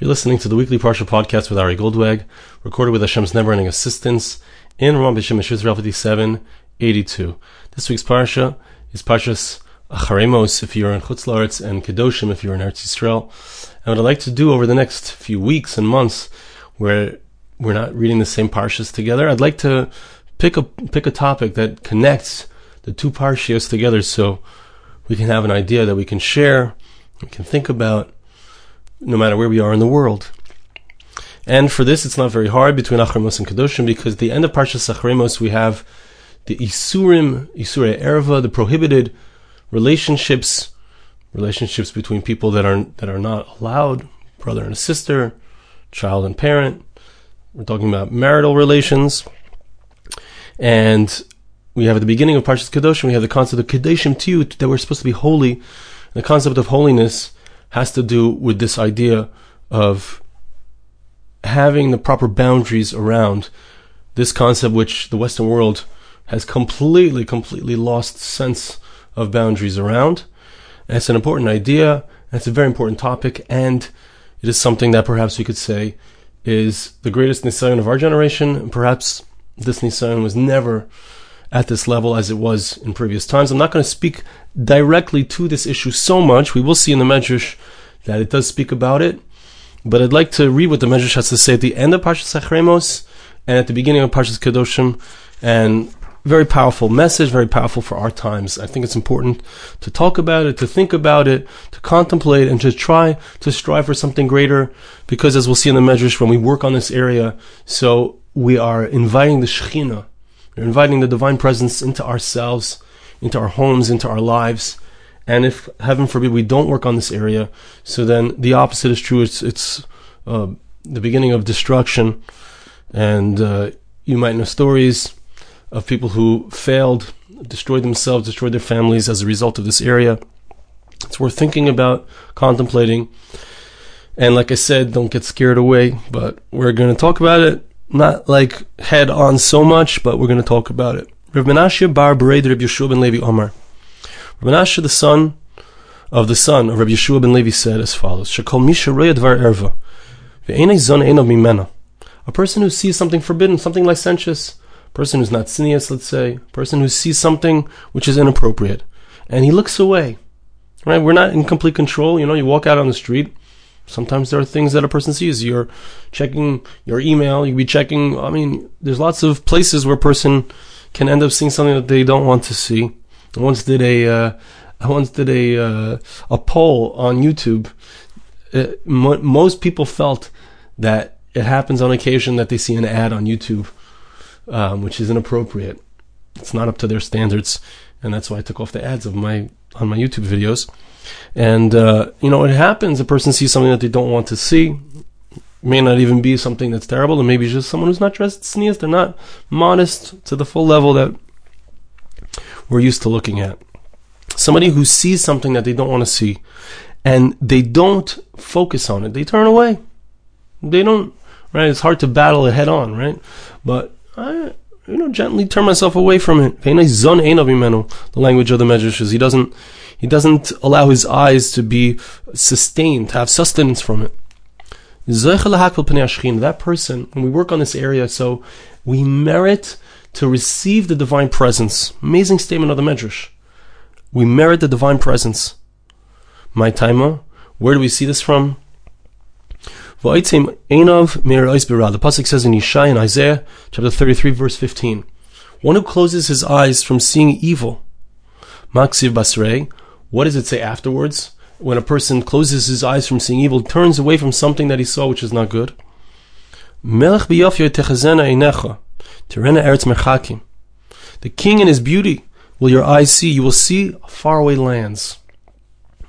You're listening to the weekly Parsha podcast with Ari Goldwag, recorded with Hashem's never-ending assistance in Ram B'Shem Israel 5782. This week's Parsha is Parshas Acharei Mos if you're in Chutz La'aretz and Kedoshim if you're in Eretz Yisrael. And what I'd like to do over the next few weeks and months, where we're not reading the same Parshas together, I'd like to pick a pick a topic that connects the two Parshias together, so we can have an idea that we can share, we can think about no matter where we are in the world. And for this, it's not very hard between Acharei Mos and Kedoshim because at the end of Parshas Acharei Mos we have the Isurim, Isurei Erva, the prohibited relationships, relationships between people that are that are not allowed, brother and sister, child and parent. We're talking about marital relations, and we have at the beginning of Parshas Kedoshim we have the concept of Kedoshim Tihyu that we're supposed to be holy. The concept of holiness has to do with this idea of having the proper boundaries around this concept, which the Western world has completely, completely lost sense of boundaries around. And it's an important idea. It's a very important topic, and it is something that perhaps we could say is the greatest Nisayon of our generation. Perhaps this Nisayon was never at this level as it was in previous times. I'm not going to speak directly to this issue so much. We will see in the Medrash that it does speak about it. But I'd like to read what the Medrash has to say at the end of Parshas Acharei Mos and at the beginning of Parshas Kedoshim. And very powerful message, very powerful for our times. I think it's important to talk about it, to think about it, to contemplate, and to try to strive for something greater. Because as we'll see in the Medrash, when we work on this area, so we are inviting the Shekhinah, inviting the divine presence into ourselves, into our homes, into our lives. And if heaven forbid we don't work on this area, so then the opposite is true. It's it's uh, the beginning of destruction, and uh, you might know stories of people who failed, destroyed themselves, destroyed their families as a result of this area. It's worth thinking about, contemplating. And like I said, don't get scared away, but we're going to talk about it, not like head on so much, but we're going to talk about it. Rav Menashe bar Bered Reb Yeshua ben Levi Omar. Rav Menashe, the son of the son of Reb Yeshua ben Levi, said as follows: Shekol misha erva, mimena. A person who sees something forbidden, something licentious, person who's not tznius, let's say, person who sees something which is inappropriate, and he looks away. Right? We're not in complete control. You know, you walk out on the street. Sometimes there are things that a person sees. You're checking your email. You be checking. I mean, there's lots of places where a person can end up seeing something that they don't want to see. I once did a, uh, I once did a uh, a poll on YouTube. Uh, mo- most people felt that it happens on occasion that they see an ad on YouTube um, which is inappropriate. It's not up to their standards, and that's why I took off the ads of my on my YouTube videos. And uh, you know, it happens. A person sees something that they don't want to see. may not even be something that's terrible, and maybe just someone who's not dressed tznius. They're not modest to the full level that we're used to looking at. Somebody who sees something that they don't want to see, and they don't focus on it. They turn away. They don't. Right? It's hard to battle it head on. Right? But I, you know, gently turn myself away from it. The language of the Medrash is he doesn't, he doesn't allow his eyes to be sustained, to have sustenance from it. That person, when we work on this area, so we merit to receive the divine presence. Amazing statement of the Medrash. We merit the divine presence. Mai taima, where do we see this from? The pasuk says in Yeshai in Isaiah chapter 33 verse 15, one who closes his eyes from seeing evil. Maksiv Basrei, what does it say afterwards? When a person closes his eyes from seeing evil, turns away from something that he saw which is not good. The king in his beauty will your eyes see. You will see faraway lands.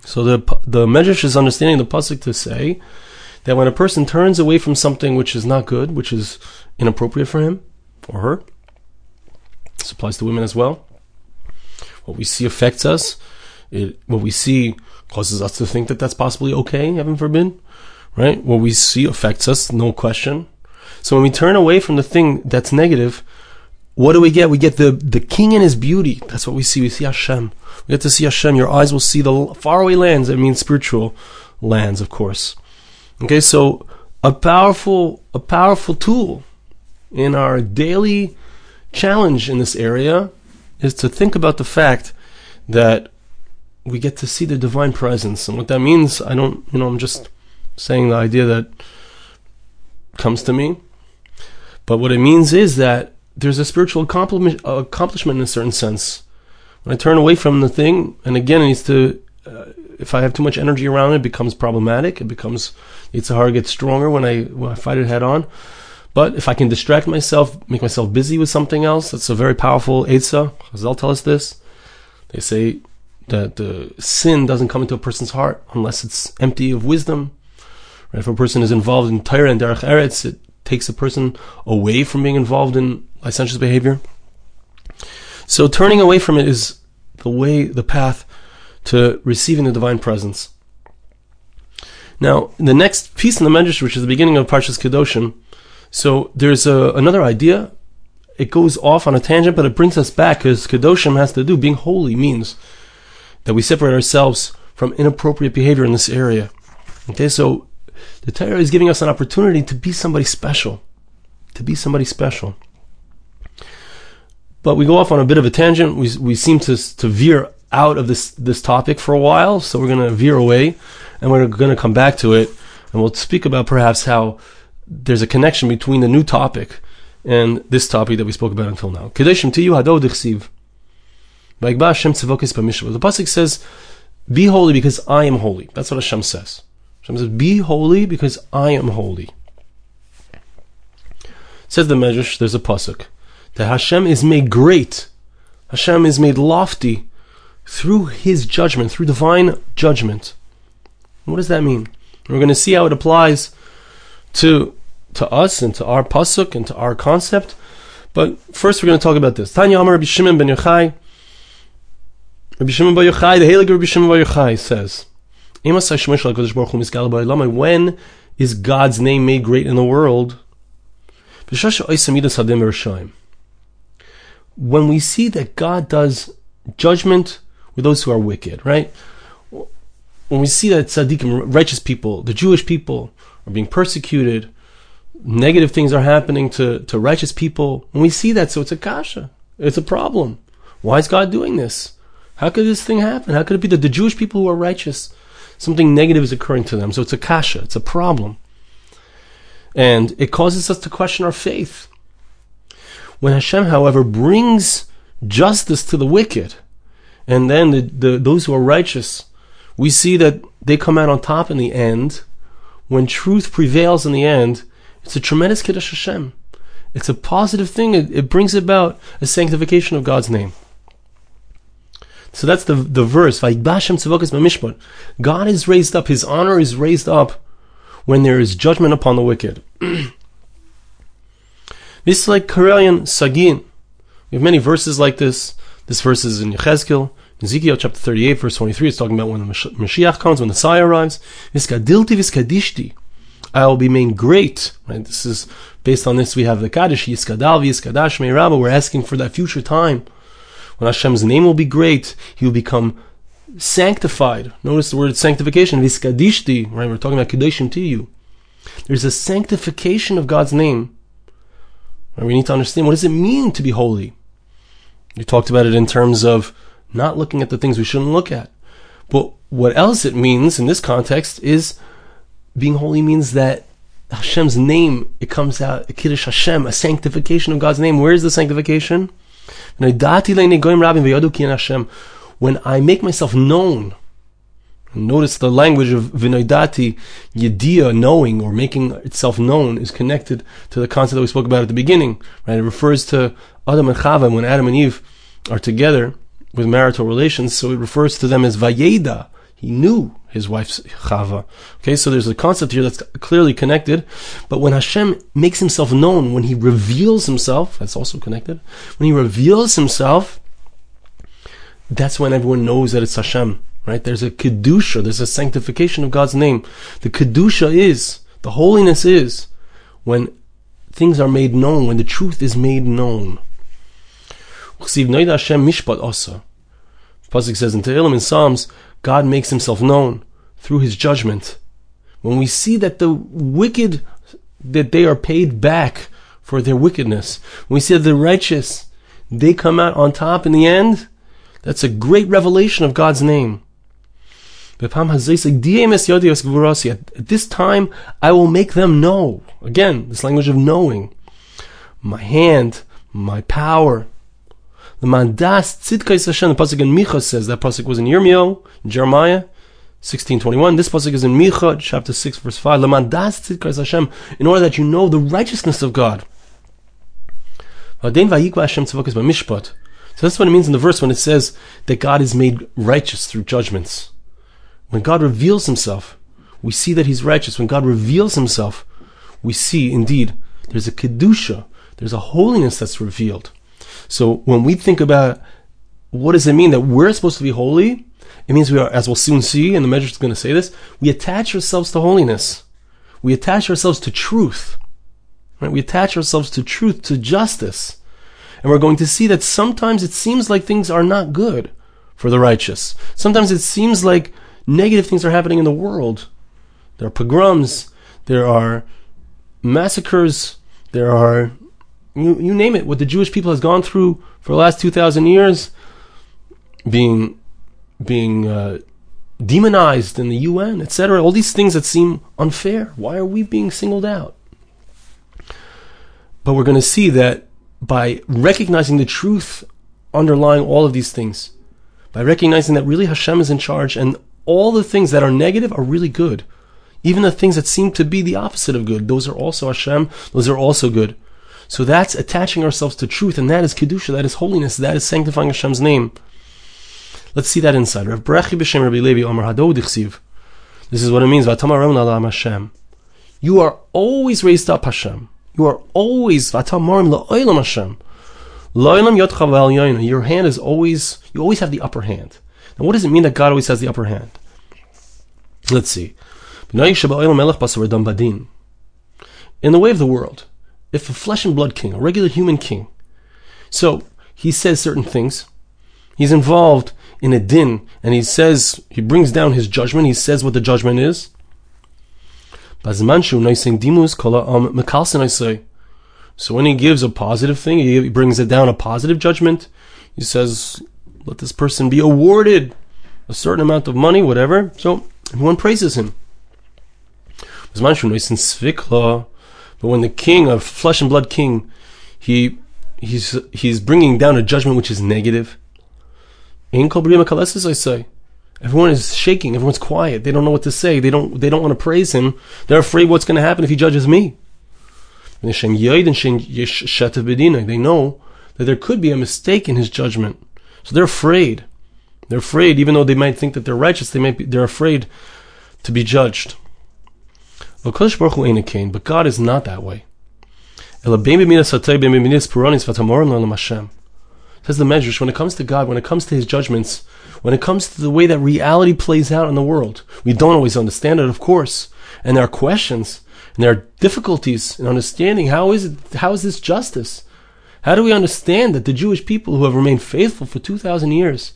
So the the Medrash is understanding the pasuk to say that when a person turns away from something which is not good, which is inappropriate for him or her, this applies to women as well. What we see affects us. It, what we see causes us to think that that's possibly okay, heaven forbid. Right? What we see affects us, no question. So when we turn away from the thing that's negative, what do we get? We get the, the king and his beauty. That's what we see. We see Hashem. We get to see Hashem. Your eyes will see the faraway lands. It means spiritual lands, of course. Okay, so a powerful, a powerful tool in our daily challenge in this area is to think about the fact that we get to see the divine presence. And what that means, I don't, you know, I'm just saying the idea that comes to me. But what it means is that there's a spiritual accomplishment in a certain sense. When I turn away from the thing, and again, it needs to, uh, if I have too much energy around it, it becomes problematic. It becomes, it's hard to stronger when I, when I fight it head on. But if I can distract myself, make myself busy with something else, that's a very powerful Eitzah. Chazal tell us this. They say that the sin doesn't come into a person's heart unless it's empty of wisdom. Right? If a person is involved in Torah and Derech Eretz, it takes a person away from being involved in licentious behavior. So turning away from it is the way, the path to receiving the divine presence. Now, the next piece in the Medrash, which is the beginning of Parshas Kedoshim, so there's a, another idea. It goes off on a tangent, but it brings us back because Kedoshim has to do, being holy means that we separate ourselves from inappropriate behavior in this area. Okay, so the Torah is giving us an opportunity to be somebody special. To be somebody special. But we go off on a bit of a tangent. We, we seem to, to veer out of this, this topic for a while, so we're going to veer away and we're going to come back to it and we'll speak about perhaps how there's a connection between the new topic and this topic that we spoke about until now. Kedeshim to you hadod The pasuk says, "Be holy because I am holy." That's what Hashem says. Hashem says, "Be holy because I am holy." Says the Medrash, there's a pasuk that Hashem is made great, Hashem is made lofty through His judgment, through divine judgment. What does that mean? We're going to see how it applies to to us and to our pasuk and to our concept. But first, we're going to talk about this. Tanya Amar Rabbi Shimon ben Yochai. Rabbi Shimon ben Yochai, the Heilig Rabbi Shimon ben Yochai says, "When is God's name made great in the world?" When we see that God does judgment with those who are wicked, right? When we see that tzaddikim, righteous people, the Jewish people, are being persecuted, negative things are happening to, to righteous people. when we see that, so it's a kasha. It's a problem. Why is God doing this? How could this thing happen? How could it be that the Jewish people who are righteous, something negative is occurring to them? So it's a kasha, it's a problem. And it causes us to question our faith. When Hashem, however, brings justice to the wicked, and then the, the, those who are righteous, we see that they come out on top in the end. When truth prevails in the end, it's a tremendous Kiddush Hashem. It's a positive thing. It, it brings about a sanctification of God's name. So that's the the verse. God is raised up. His honor is raised up when there is judgment upon the wicked. this is like Karelian Sagin. We have many verses like this. This verse is in Yechezkel, Ezekiel chapter 38, verse 23. It's talking about when the Mashiach comes, when the Messiah arrives. Viskadilti viskadishti. I will be made great. Right? This is based on this. We have the Kaddish Yiskadal Yiskadash Meirabba. We're asking for that future time when Hashem's name will be great. He will become sanctified. Notice the word sanctification. Viskadishti. Right? We're talking about Kedoshim to you. There's a sanctification of God's name. We need to understand what does it mean to be holy. We talked about it in terms of not looking at the things we shouldn't look at. But what else it means in this context is being holy means that Hashem's name, it comes out, a Kiddush Hashem, a sanctification of God's name. Where is the sanctification? When I make myself known, notice the language of Vinoidati, Yedia, knowing or making itself known, is connected to the concept that we spoke about at the beginning. Right? It refers to Adam and Chava when Adam and Eve are together with marital relations, so it refers to them as Vayeda, he knew his wife's Chava. Okay, so there's a concept here that's clearly connected. But when Hashem makes himself known, when he reveals himself, that's also connected. When he reveals himself, that's when everyone knows that it's Hashem. Right? There's a kedusha. There's a sanctification of God's name. The kedusha is the holiness is when things are made known, when the truth is made known. Hashem mishpat also. Pasuk says in Tehillim in Psalms, God makes himself known through his judgment. when we see that the wicked, that they are paid back for their wickedness, when we see that the righteous, they come out on top in the end, that's a great revelation of God's name. At this time, I will make them know. Again, this language of knowing. My hand, my power. The mandas tzidkais Hashem, the pasuk in Micha says, that pasuk was in Yirmiyahu, Jeremiah, 1621. This pasuk is in Micha, chapter 6, verse 5. The Lemandas tzidkais Hashem, in order that you know the righteousness of God. So that's what it means in the verse when it says that God is made righteous through judgments. When God reveals himself, we see that he's righteous. When God reveals himself, we see indeed there's a kedusha, there's a holiness that's revealed. So when we think about what does it mean that we're supposed to be holy, it means we are, as we'll soon see, and the measure is going to say this, we attach ourselves to holiness. We attach ourselves to truth. Right? We attach ourselves to truth, to justice. And we're going to see that sometimes it seems like things are not good for the righteous. Sometimes it seems like negative things are happening in the world. There are pogroms, there are massacres, there are, you, you name it, what the Jewish people has gone through for the last 2,000 years, being, being uh, demonized in the UN, etc. All these things that seem unfair. Why are we being singled out? But we're going to see that by recognizing the truth underlying all of these things, by recognizing that really Hashem is in charge and all the things that are negative are really good. Even the things that seem to be the opposite of good, those are also Hashem, those are also good. So that's attaching ourselves to truth, and that is Kedusha, that is holiness, that is sanctifying Hashem's name. Let's see that inside. Rav Brechi b'shem Rabbi Levi Omer This is what it means. Hashem. You are always raised up, Hashem. You are always V'atamarim la'olam Hashem. Your hand is always, you always have the upper hand. Now, what does it mean that God always has the upper hand? Let's see. In the way of the world, if a flesh and blood king, a regular human king, so he says certain things, he's involved in a din, and he says, he brings down his judgment, he says what the judgment is. So when he gives a positive thing, he brings it down a positive judgment. He says, let this person be awarded a certain amount of money, whatever. So everyone praises him. But when the king, a flesh and blood king, he he's he's bringing down a judgment which is negative. In I say. Everyone is shaking. Everyone's quiet. They don't know what to say. They don't. They don't want to praise him. They're afraid what's going to happen if he judges me. They know that there could be a mistake in his judgment. So they're afraid. They're afraid, even though they might think that they're righteous, they might be, they're afraid to be judged. But God is not that way. Says the Medrash, when it comes to God, when it comes to His judgments, when it comes to the way that reality plays out in the world, we don't always understand it, of course, and there are questions and there are difficulties in understanding how is it, how is this justice? How do we understand that the Jewish people who have remained faithful for 2,000 years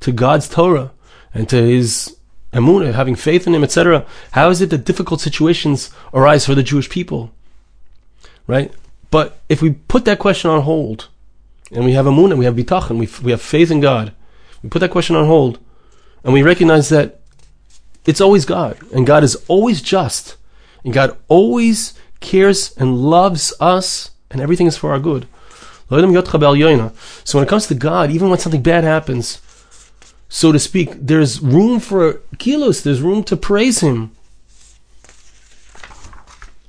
to God's Torah and to His Emunah, having faith in Him, etc., how is it that difficult situations arise for the Jewish people? Right? But if we put that question on hold, and we have Emunah, we have Bitachon, we, we have faith in God, we put that question on hold, and we recognize that it's always God, and God is always just, and God always cares and loves us, and everything is for our good. So when it comes to God, even when something bad happens, so to speak, there's room for kilos, there's room to praise Him.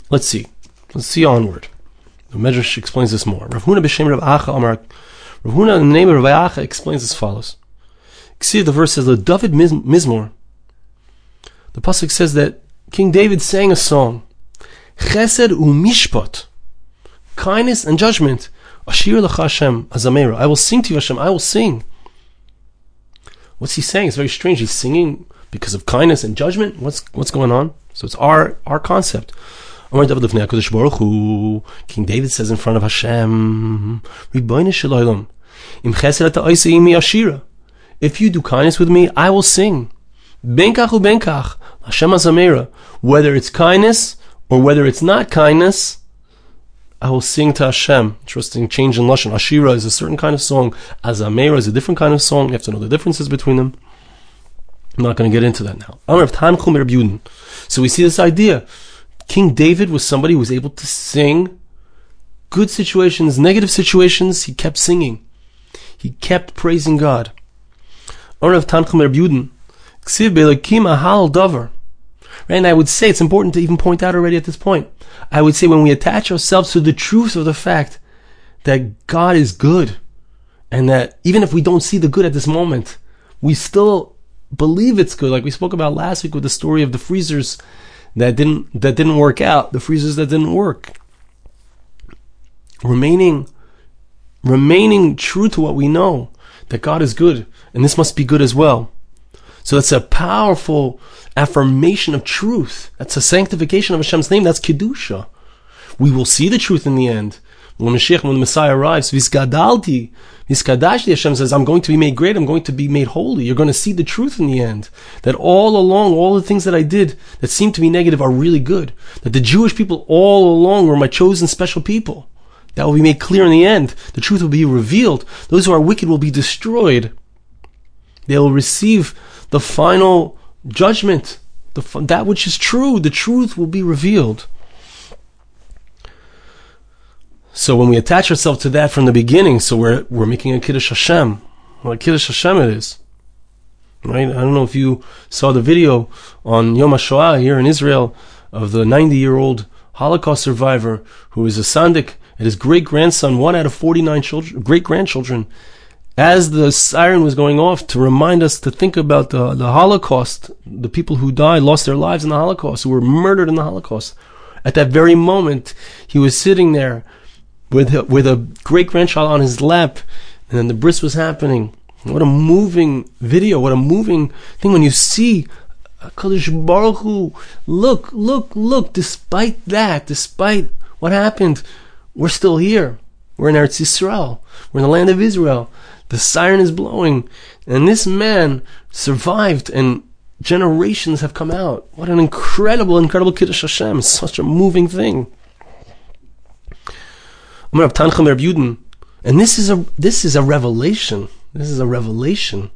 Let's see. Let's see onward. The Medrash explains this more. Rav Huna b'shem Rav Acha Amar. Rav Huna in the name of Rav Acha explains as follows. See, the verse says, "The David Mizmor." The pasuk says that King David sang a song, Chesed u'mishpat, kindness and judgment. Ashir lecha Hashem azamera. I will sing to you, Hashem. I will sing. What's he saying? It's very strange. He's singing because of kindness and judgment. What's what's going on? So it's our our concept. King David says in front of Hashem, If you do kindness with me, I will sing. Whether it's kindness or whether it's not kindness, I will sing to Hashem. Interesting change in Lashon. Ashira is a certain kind of song. Azamera is a different kind of song. You have to know the differences between them. I'm not going to get into that now. So we see this idea. King David was somebody who was able to sing good situations, negative situations, he kept singing. He kept praising God. And I would say it's important to even point out already at this point. I would say when we attach ourselves to the truth of the fact that God is good, and that even if we don't see the good at this moment, we still believe it's good. Like we spoke about last week with the story of the freezers that didn't that didn't work out, the freezers that didn't work. Remaining remaining true to what we know, that God is good, and this must be good as well. So that's a powerful affirmation of truth. That's a sanctification of Hashem's name. That's Kedusha. We will see the truth in the end. When Mashiach, when the Messiah arrives, Visgadalti, Viskadashti, Hashem says, I'm going to be made great, I'm going to be made holy. You're going to see the truth in the end. That all along, all the things that I did that seem to be negative are really good. That the Jewish people all along were my chosen special people. That will be made clear in the end. The truth will be revealed. Those who are wicked will be destroyed. They will receive the final judgment. The, that which is true, the truth will be revealed. So when we attach ourselves to that from the beginning, so we're we're making a kiddush Hashem. What kiddush Hashem it is, right? I don't know if you saw the video on Yom HaShoah here in Israel of the 90-year-old Holocaust survivor who is a sandik and his great grandson, one out of 49 children, great grandchildren, as the siren was going off to remind us to think about the, the Holocaust, the people who died, lost their lives in the Holocaust, who were murdered in the Holocaust. At that very moment, he was sitting there with a, with a great grandchild on his lap, and then the bris was happening. What a moving video! What a moving thing when you see Kadosh Baruch Hu. Look, look, look! Despite that, despite what happened, we're still here. We're in Eretz Yisrael. We're in the land of Israel. The siren is blowing, and this man survived, and generations have come out. What an incredible, incredible Kiddush Hashem! It's such a moving thing. And this is a this is a revelation. This is a revelation.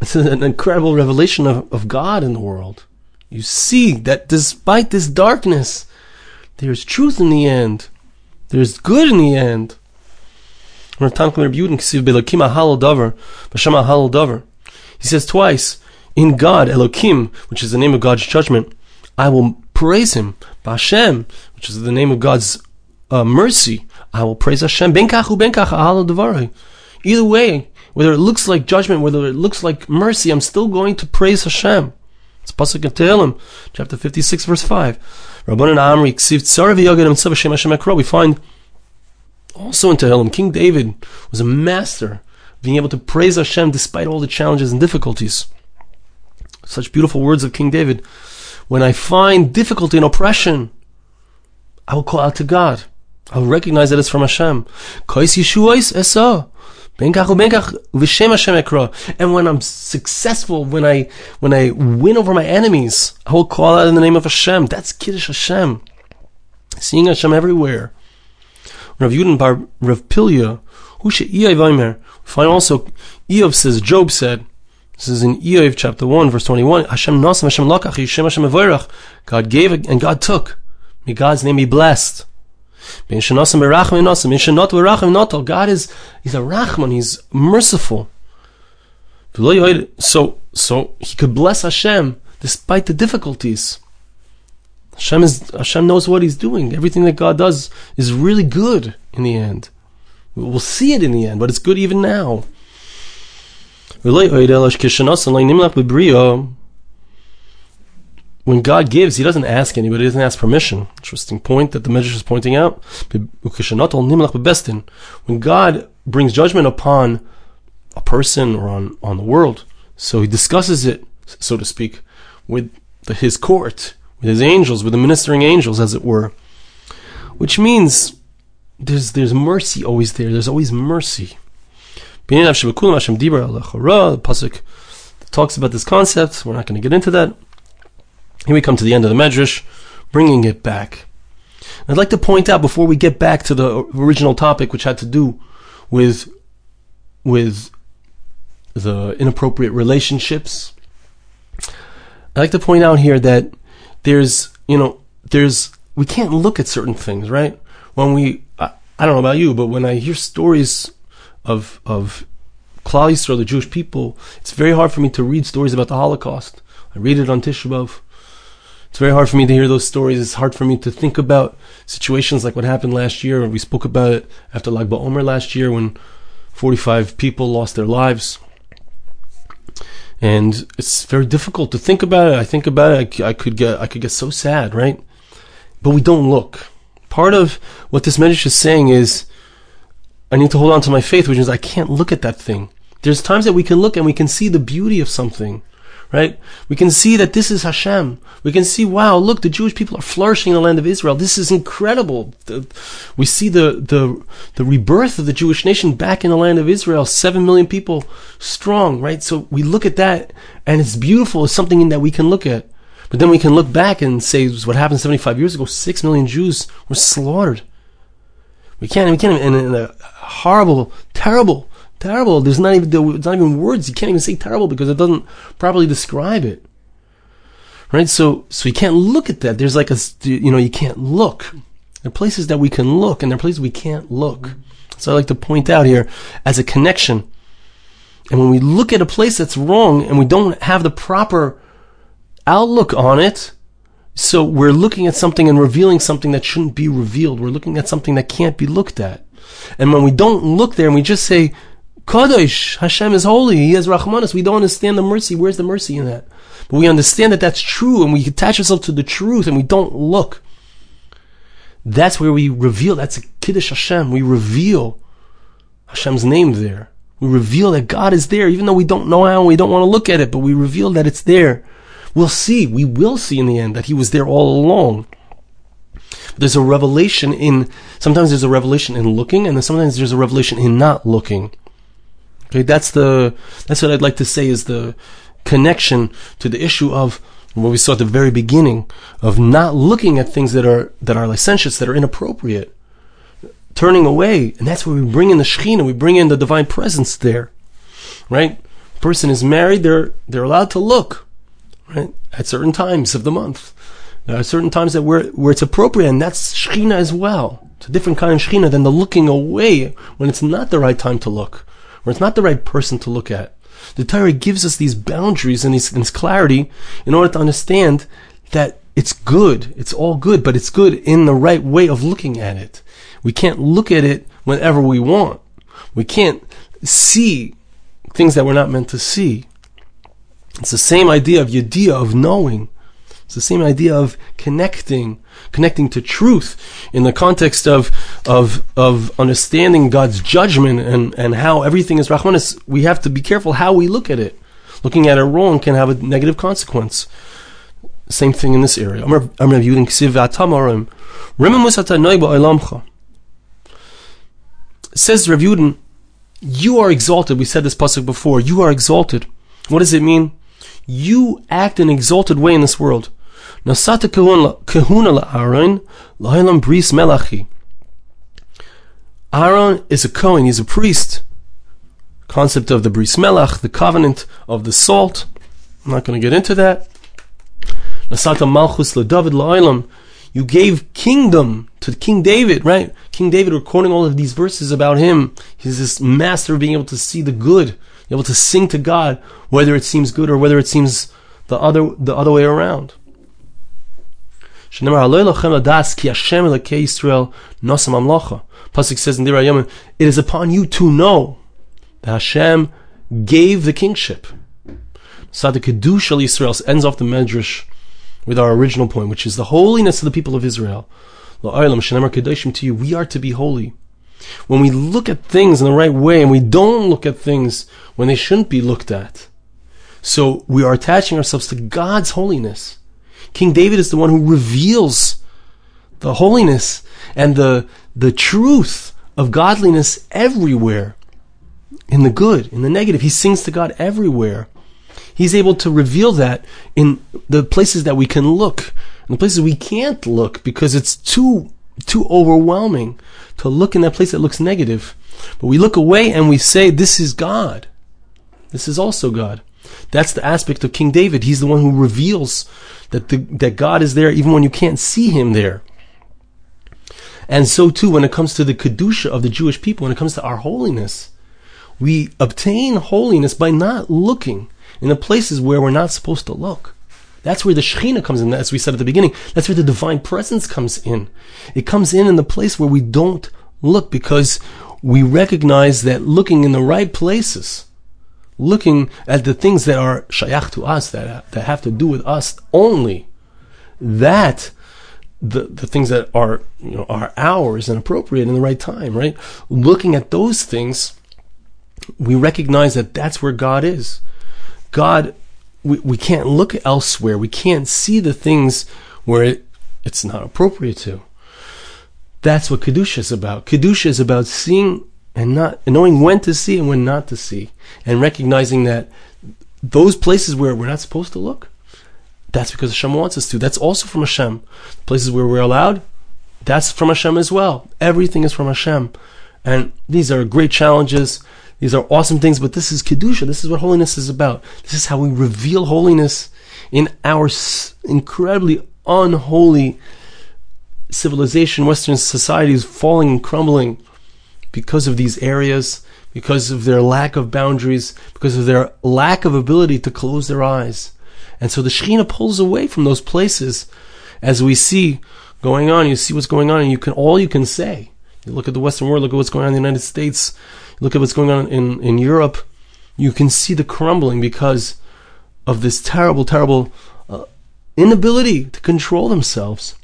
It's an incredible revelation of, of God in the world. You see that despite this darkness, there's truth in the end. There's good in the end. He says twice, in God, Elokim, which is the name of God's judgment, I will praise him. Bashem, which is the name of God's uh, mercy, I will praise Hashem. Either way, whether it looks like judgment, whether it looks like mercy, I'm still going to praise Hashem. It's Pasuk in Tehillim, chapter 56, verse 5. Rabbanan Amri, We find also in Tehillim, King David was a master being able to praise Hashem despite all the challenges and difficulties. Such beautiful words of King David. When I find difficulty and oppression, I will call out to God. I'll recognize that it's from Hashem. And when I'm successful, when I when I win over my enemies, I will call out in the name of Hashem. That's Kiddush Hashem. Seeing Hashem everywhere. Rav Yudin bar Rav Pilya, we find also Eov says, Job said, this is in Eov chapter 1, verse 21, Hashem nasam, Hashem lakach, Hashem Hashem God gave and God took. May God's name be blessed. God is He's a Rachman, He's merciful. So so he could bless Hashem despite the difficulties. Hashem is Hashem knows what He's doing. Everything that God does is really good in the end. We'll see it in the end, but it's good even now when God gives, He doesn't ask anybody, He doesn't ask permission. Interesting point that the Medrash is pointing out. When God brings judgment upon a person or on, on the world, so He discusses it, so to speak, with the, His court, with His angels, with the ministering angels, as it were. Which means there's there's mercy always there. There's always mercy. Pasuk talks about this concept. We're not going to get into that. Here we come to the end of the Medrash, bringing it back. I'd like to point out before we get back to the original topic, which had to do with with the inappropriate relationships. I'd like to point out here that there's, you know, there's we can't look at certain things, right? When we, I, I don't know about you, but when I hear stories of of Klal Yisrael, the Jewish people, it's very hard for me to read stories about the Holocaust. I read it on Tisha B'av. It's very hard for me to hear those stories. It's hard for me to think about situations like what happened last year. We spoke about it after Lag BaOmer last year when 45 people lost their lives. And it's very difficult to think about it. I think about it. I, I could get, I could get so sad, right? But we don't look. Part of what this message is saying is, I need to hold on to my faith, which means I can't look at that thing. There's times that we can look and we can see the beauty of something, right? We can see that this is Hashem. We can see, wow, look, the Jewish people are flourishing in the land of Israel. This is incredible. The, we see the, the, the rebirth of the Jewish nation back in the land of Israel, seven million people strong, right? So we look at that and it's beautiful. It's something that we can look at. But then we can look back and say what happened 75 years ago. Six million Jews were slaughtered. We can't, we can't, and a horrible, terrible, terrible. There's not even, there's not even words. You can't even say terrible because it doesn't properly describe it. Right? So, so you can't look at that. There's like a, you know, you can't look. There are places that we can look and there are places we can't look. So I like to point out here as a connection. And when we look at a place that's wrong and we don't have the proper outlook on it. So we're looking at something and revealing something that shouldn't be revealed. We're looking at something that can't be looked at. And when we don't look there and we just say, Kadosh, Hashem is holy, He has Rahmanas, we don't understand the mercy. Where's the mercy in that? But we understand that that's true and we attach ourselves to the truth and we don't look. That's where we reveal, that's a Kiddush Hashem. We reveal Hashem's name there. We reveal that God is there, even though we don't know how and we don't want to look at it, but we reveal that it's there. We'll see, we will see in the end that he was there all along. There's a revelation in, sometimes there's a revelation in looking, and then sometimes there's a revelation in not looking. Okay, that's the, that's what I'd like to say is the connection to the issue of what we saw at the very beginning of not looking at things that are, that are licentious, that are inappropriate. Turning away, and that's where we bring in the Shekhinah, we bring in the divine presence there. Right? person is married, they're, they're allowed to look right? At certain times of the month. There are certain times that where, where it's appropriate, and that's Shechina as well. It's a different kind of Shechina than the looking away when it's not the right time to look, where it's not the right person to look at. The Torah gives us these boundaries and this clarity in order to understand that it's good. It's all good, but it's good in the right way of looking at it. We can't look at it whenever we want. We can't see things that we're not meant to see. It's the same idea of yediyah, of knowing. It's the same idea of connecting, connecting to truth in the context of, of, of understanding God's judgment and, and how everything is Rahmanis. We have to be careful how we look at it. Looking at it wrong can have a negative consequence. Same thing in this area. Says Rav Yudin, you are exalted. We said this pasuk before. You are exalted. What does it mean? you act in an exalted way in this world. Nasata kahuna la Aaron la'ilam bris melachi. Aaron is a Kohen, he's a priest. Concept of the bris melach, the covenant of the salt. I'm not going to get into that. Nasata malchus David la'ilam. You gave kingdom to King David, right? King David, recording all of these verses about him. He's this master of being able to see the good able to sing to God, whether it seems good or whether it seems the other the other way around. Pasuk says in Dirayim, it is upon you to know that Hashem gave the kingship. So Sadik Kedusha Yisrael ends off the Medrash with our original point, which is the holiness of the people of Israel. To you, we are to be holy. When we look at things in the right way and we don't look at things when they shouldn't be looked at. So we are attaching ourselves to God's holiness. King David is the one who reveals the holiness and the, the truth of godliness everywhere. In the good, in the negative. He sings to God everywhere. He's able to reveal that in the places that we can look, and the places we can't look because it's too too overwhelming to look in that place that looks negative. But we look away and we say, "This is God. This is also God." That's the aspect of King David. He's the one who reveals that the, that God is there even when you can't see Him there. And so too, when it comes to the kedusha of the Jewish people, when it comes to our holiness, we obtain holiness by not looking in the places where we're not supposed to look. That's where the Shekhinah comes in, as we said at the beginning. That's where the divine presence comes in. It comes in in the place where we don't look because we recognize that looking in the right places, looking at the things that are shayach to us, that, that have to do with us only, that the, the things that are you know are ours and appropriate in the right time, right? Looking at those things, we recognize that that's where God is. God, we, we can't look elsewhere. We can't see the things where it, it's not appropriate to. That's what Kedusha is about. Kedusha is about seeing and not and knowing when to see and when not to see, and recognizing that those places where we're not supposed to look, that's because Hashem wants us to. That's also from Hashem. Places where we're allowed, that's from Hashem as well. Everything is from Hashem. And these are great challenges. These are awesome things, but this is Kedusha. This is what holiness is about. This is how we reveal holiness in our incredibly unholy civilization, Western society is falling and crumbling because of these areas, because of their lack of boundaries, because of their lack of ability to close their eyes. And so the Shekhinah pulls away from those places as we see going on. You see what's going on, and you can all you can say. You look at the Western world, look at what's going on in the United States, look at what's going on in, in Europe. You can see the crumbling because of this terrible, terrible uh, inability to control themselves.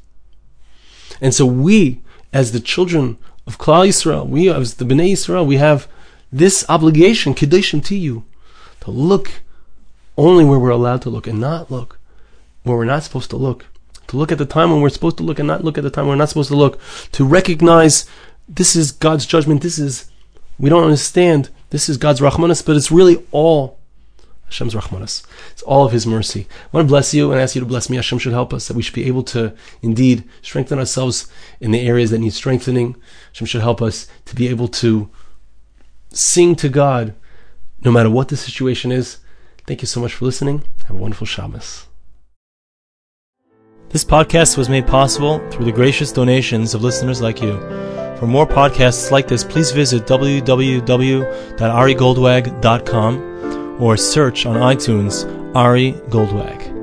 And so we, as the children of Klal Yisrael, we as the Bnei Yisrael, we have this obligation, Kedushim to you, to look only where we're allowed to look and not look where we're not supposed to look. To look at the time when we're supposed to look and not look at the time when we're not supposed to look. To recognize this is God's judgment. This is, we don't understand. This is God's Rahmanas, but it's really all Hashem's Rahmanas. It's all of His mercy. I want to bless you and ask you to bless me. Hashem should help us that we should be able to indeed strengthen ourselves in the areas that need strengthening. Hashem should help us to be able to sing to God no matter what the situation is. Thank you so much for listening. Have a wonderful Shabbos. This podcast was made possible through the gracious donations of listeners like you. For more podcasts like this, please visit www.arigoldwag.com or search on iTunes Ari Goldwag.